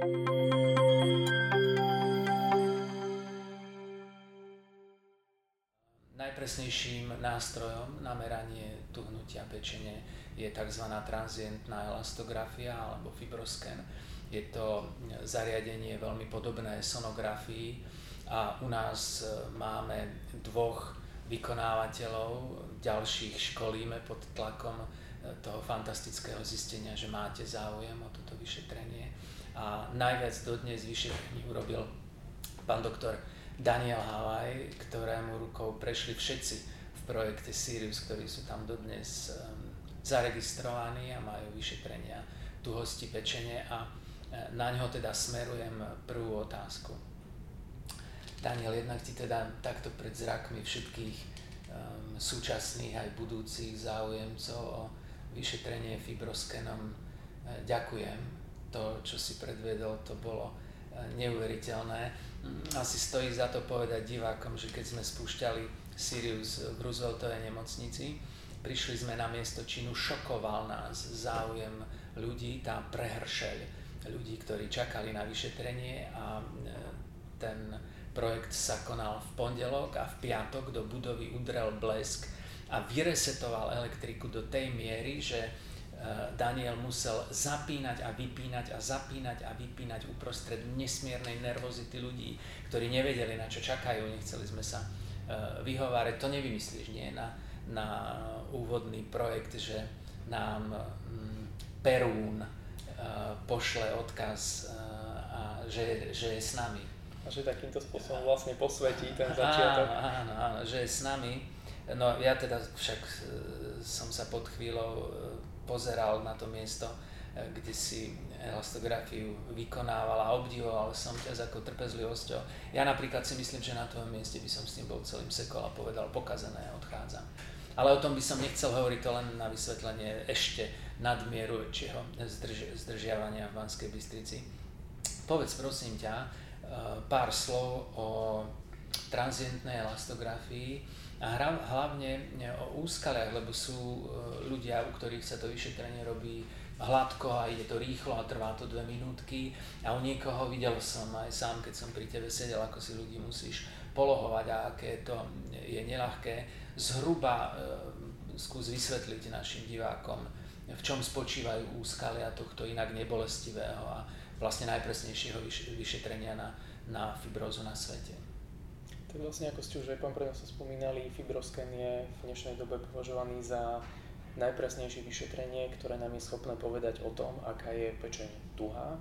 Najpresnejším nástrojom na meranie tuhnutia pečene je tzv. transientná elastografia alebo fibrosken. Je to zariadenie veľmi podobné sonografii a u nás e, máme dvoch vykonávateľov, ďalších školíme pod tlakom e, toho fantastického zistenia, že máte záujem o toto vyšetrenie. A najviac dodnes vyšetrení urobil pán doktor Daniel Havaj, ktorému rukou prešli všetci v projekte Sirius, ktorí sú tam dodnes um, zaregistrovaní a majú vyšetrenia tuhosti pečene a e, na ňo teda smerujem prvú otázku. Daniel, jednak ti teda takto pred zrakmi všetkých um, súčasných aj budúcich záujemcov o vyšetrenie fibroskenom e, ďakujem. To, čo si predvedol, to bolo neuveriteľné. Mm, asi stojí za to povedať divákom, že keď sme spúšťali Sirius v Rooseveltovej nemocnici, prišli sme na miesto činu, šokoval nás záujem ľudí, tá prehršeľ ľudí, ktorí čakali na vyšetrenie a e, ten projekt sa konal v pondelok a v piatok do budovy udrel blesk a vyresetoval elektriku do tej miery, že Daniel musel zapínať a vypínať a zapínať a vypínať uprostred nesmiernej nervozity ľudí, ktorí nevedeli, na čo čakajú, nechceli sme sa eh, vyhovárať. To nevymyslíš, nie? Na, na úvodný projekt, že nám mm, Perún eh, pošle odkaz a že, že je s nami. A že takýmto spôsobom vlastne posvetí ten začiatok. Áno, áno, áno, že je s nami. No ja teda však som sa pod chvíľou pozeral na to miesto, eh, kde si elastografiu vykonával a obdivoval som ťa za ako trpezlivosťou. Ja napríklad si myslím, že na tvojom mieste by som s tým bol celým sekol a povedal pokazené, odchádzam. Ale o tom by som nechcel hovoriť to len na vysvetlenie ešte nadmieru väčšieho zdrži- zdržiavania v Banskej Bystrici. Povedz prosím ťa eh, pár slov o transientnej elastografii, a hlavne e, o úskaliach, lebo sú e, ľudia, u ktorých sa to vyšetrenie robí hladko a ide to rýchlo a trvá to dve minútky a u niekoho videl som aj sám, keď som pri tebe sedel, ako si ľudí musíš polohovať a aké to je nelahké. Zhruba e, skús vysvetliť našim divákom, v čom spočívajú úskalia tohto inak nebolestivého a vlastne najpresnejšieho vyšetrenia na, na fibrózu na svete. Tak vlastne ako ste už aj pán sa spomínali, fibrosken je v dnešnej dobe považovaný za najpresnejšie vyšetrenie, ktoré nám je schopné povedať o tom, aká je pečeň tuhá,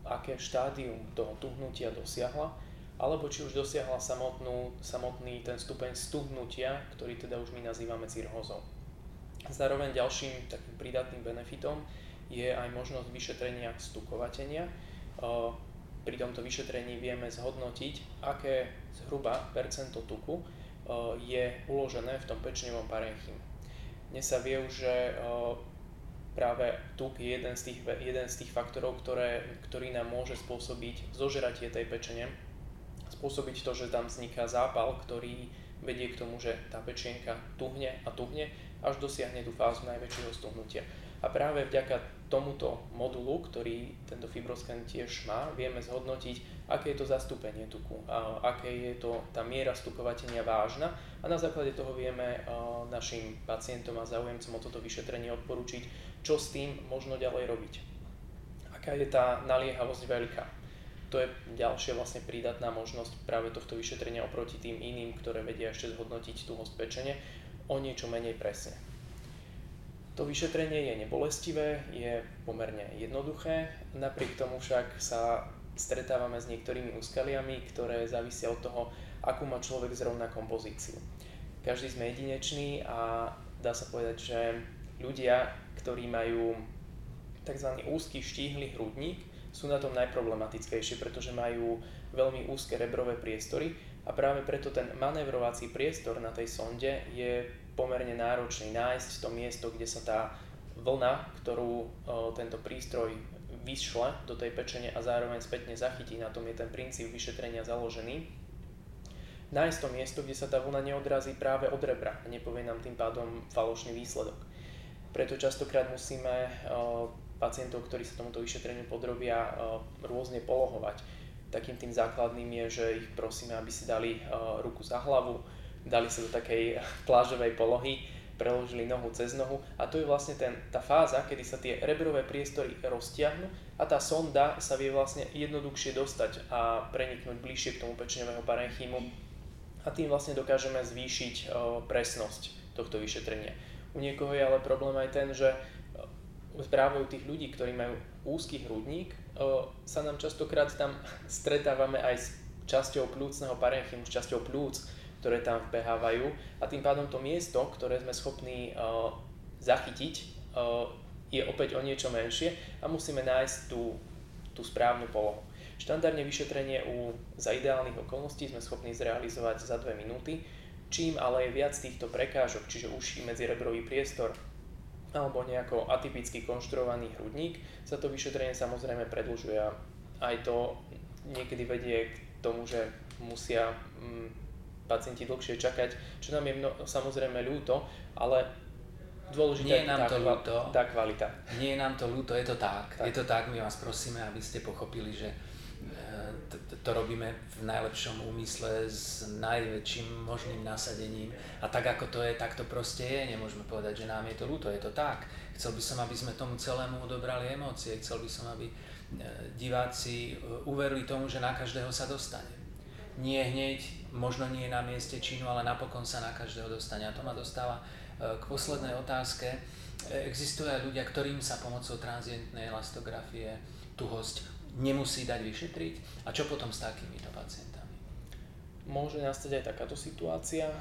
aké štádium toho tuhnutia dosiahla, alebo či už dosiahla samotnú, samotný ten stupeň stuhnutia, ktorý teda už my nazývame cirhózou. Zároveň ďalším takým pridatným benefitom je aj možnosť vyšetrenia stukovatenia, pri tomto vyšetrení vieme zhodnotiť, aké zhruba percento tuku e, je uložené v tom pečnevom parenchyme. Dnes sa vie už, že e, práve tuk je jeden z tých, jeden z tých faktorov, ktoré, ktorý nám môže spôsobiť zožratie tej pečene, spôsobiť to, že tam vzniká zápal, ktorý vedie k tomu, že tá pečienka tuhne a tuhne, až dosiahne tú fázu najväčšieho stuhnutia. A práve vďaka tomuto modulu, ktorý tento fibroskan tiež má, vieme zhodnotiť, aké je to zastúpenie tuku, aké je to tá miera stukovatenia vážna a na základe toho vieme našim pacientom a záujemcom o toto vyšetrenie odporučiť, čo s tým možno ďalej robiť. Aká je tá naliehavosť veľká. To je ďalšia vlastne prídatná možnosť práve tohto vyšetrenia oproti tým iným, ktoré vedia ešte zhodnotiť tuhosť pečene o niečo menej presne. To vyšetrenie je nebolestivé, je pomerne jednoduché, napriek tomu však sa stretávame s niektorými úskaliami, ktoré závisia od toho, akú má človek zrovna kompozíciu. Každý sme jedinečný a dá sa povedať, že ľudia, ktorí majú tzv. úzky štíhly hrudník, sú na tom najproblematickejšie, pretože majú veľmi úzke rebrové priestory a práve preto ten manevrovací priestor na tej sonde je pomerne náročný nájsť to miesto, kde sa tá vlna, ktorú o, tento prístroj vyšle do tej pečene a zároveň spätne zachytí, na tom je ten princíp vyšetrenia založený, nájsť to miesto, kde sa tá vlna neodrazí práve od rebra a nepovie nám tým pádom falošný výsledok. Preto častokrát musíme o, pacientov, ktorí sa tomuto vyšetreniu podrobia, rôzne polohovať. Takým tým základným je, že ich prosíme, aby si dali ruku za hlavu, dali sa do takej plážovej polohy, preložili nohu cez nohu a to je vlastne ten, tá fáza, kedy sa tie rebrové priestory roztiahnu a tá sonda sa vie vlastne jednoduchšie dostať a preniknúť bližšie k tomu pečňového parenchymu a tým vlastne dokážeme zvýšiť presnosť tohto vyšetrenia. U niekoho je ale problém aj ten, že u tých ľudí, ktorí majú úzky hrudník, sa nám častokrát tam stretávame aj s časťou plúcneho parenchymu, s časťou plúc, ktoré tam vbehávajú a tým pádom to miesto, ktoré sme schopní uh, zachytiť, uh, je opäť o niečo menšie a musíme nájsť tú, tú správnu polohu. Štandardne vyšetrenie u, za ideálnych okolností sme schopní zrealizovať za 2 minúty, čím ale je viac týchto prekážok, čiže užší medzirebrový priestor alebo nejako atypicky konštruovaný hrudník, sa to vyšetrenie samozrejme predlžuje a aj to niekedy vedie k tomu, že musia mm, pacienti dlhšie čakať, čo nám je mno, samozrejme ľúto, ale dôležité Nie je nám tá, to ľúto. tá kvalita. Nie je nám to ľúto, je to tak. tak. Je to tak, my vás prosíme, aby ste pochopili, že e, to robíme v najlepšom úmysle s najväčším možným nasadením a tak ako to je, tak to proste je. Nemôžeme povedať, že nám je to ľúto, je to tak. Chcel by som, aby sme tomu celému odobrali emócie, chcel by som, aby e, diváci e, uverili tomu, že na každého sa dostane. Nie hneď možno nie na mieste činu, ale napokon sa na každého dostane. A to ma dostáva e, k poslednej otázke. Existujú aj ľudia, ktorým sa pomocou transientnej elastografie tuhosť nemusí dať vyšetriť? A čo potom s takýmito pacientami? Môže nastať aj takáto situácia. E,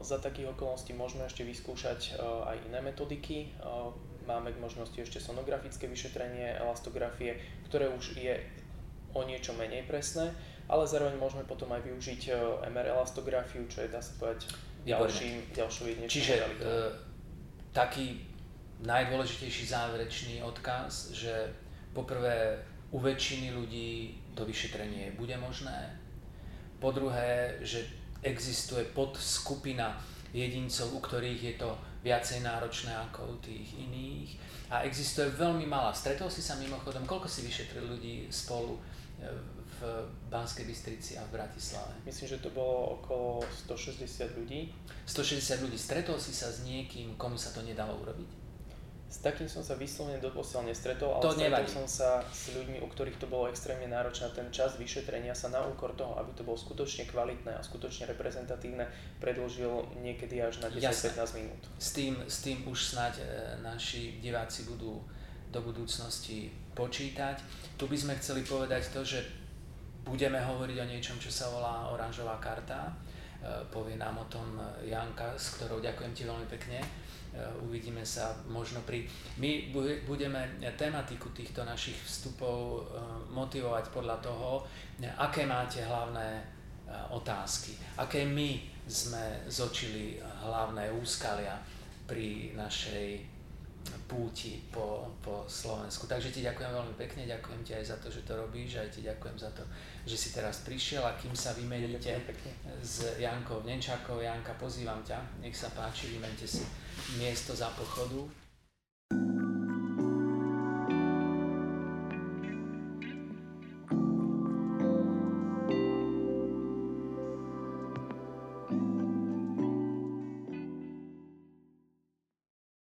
za takých okolností môžeme ešte vyskúšať aj iné metodiky. Máme k možnosti ešte sonografické vyšetrenie elastografie, ktoré už je o niečo menej presné ale zároveň môžeme potom aj využiť e, MR elastografiu, čo je dá sa povedať ďalším, ďalšou jedinečnou Čiže e, taký najdôležitejší záverečný odkaz, že poprvé u väčšiny ľudí to vyšetrenie bude možné, po druhé, že existuje podskupina jedincov, u ktorých je to viacej náročné ako u tých iných a existuje veľmi malá. Stretol si sa mimochodom, koľko si vyšetril ľudí spolu e, v Banskej Bystrici a v Bratislave. Myslím, že to bolo okolo 160 ľudí. 160 ľudí. Stretol si sa s niekým, komu sa to nedalo urobiť? S takým som sa vyslovene doposiaľ nestretol, ale to stretol nevadí. som sa s ľuďmi, u ktorých to bolo extrémne náročné. Ten čas vyšetrenia sa na úkor toho, aby to bolo skutočne kvalitné a skutočne reprezentatívne, predlžil niekedy až na 10-15 minút. S tým, s tým už snáď e, naši diváci budú do budúcnosti počítať. Tu by sme chceli povedať to, že budeme hovoriť o niečom, čo sa volá oranžová karta. E, povie nám o tom Janka, s ktorou ďakujem ti veľmi pekne. E, uvidíme sa možno pri... My budeme tematiku týchto našich vstupov motivovať podľa toho, aké máte hlavné otázky, aké my sme zočili hlavné úskalia pri našej púti po, po Slovensku. Takže ti ďakujem veľmi pekne, ďakujem ti aj za to, že to robíš, aj ti ďakujem za to, že si teraz prišiel a kým sa vymeníte s Jankou Nenčákou, Janka, pozývam ťa, nech sa páči, vymente si miesto za pochodu.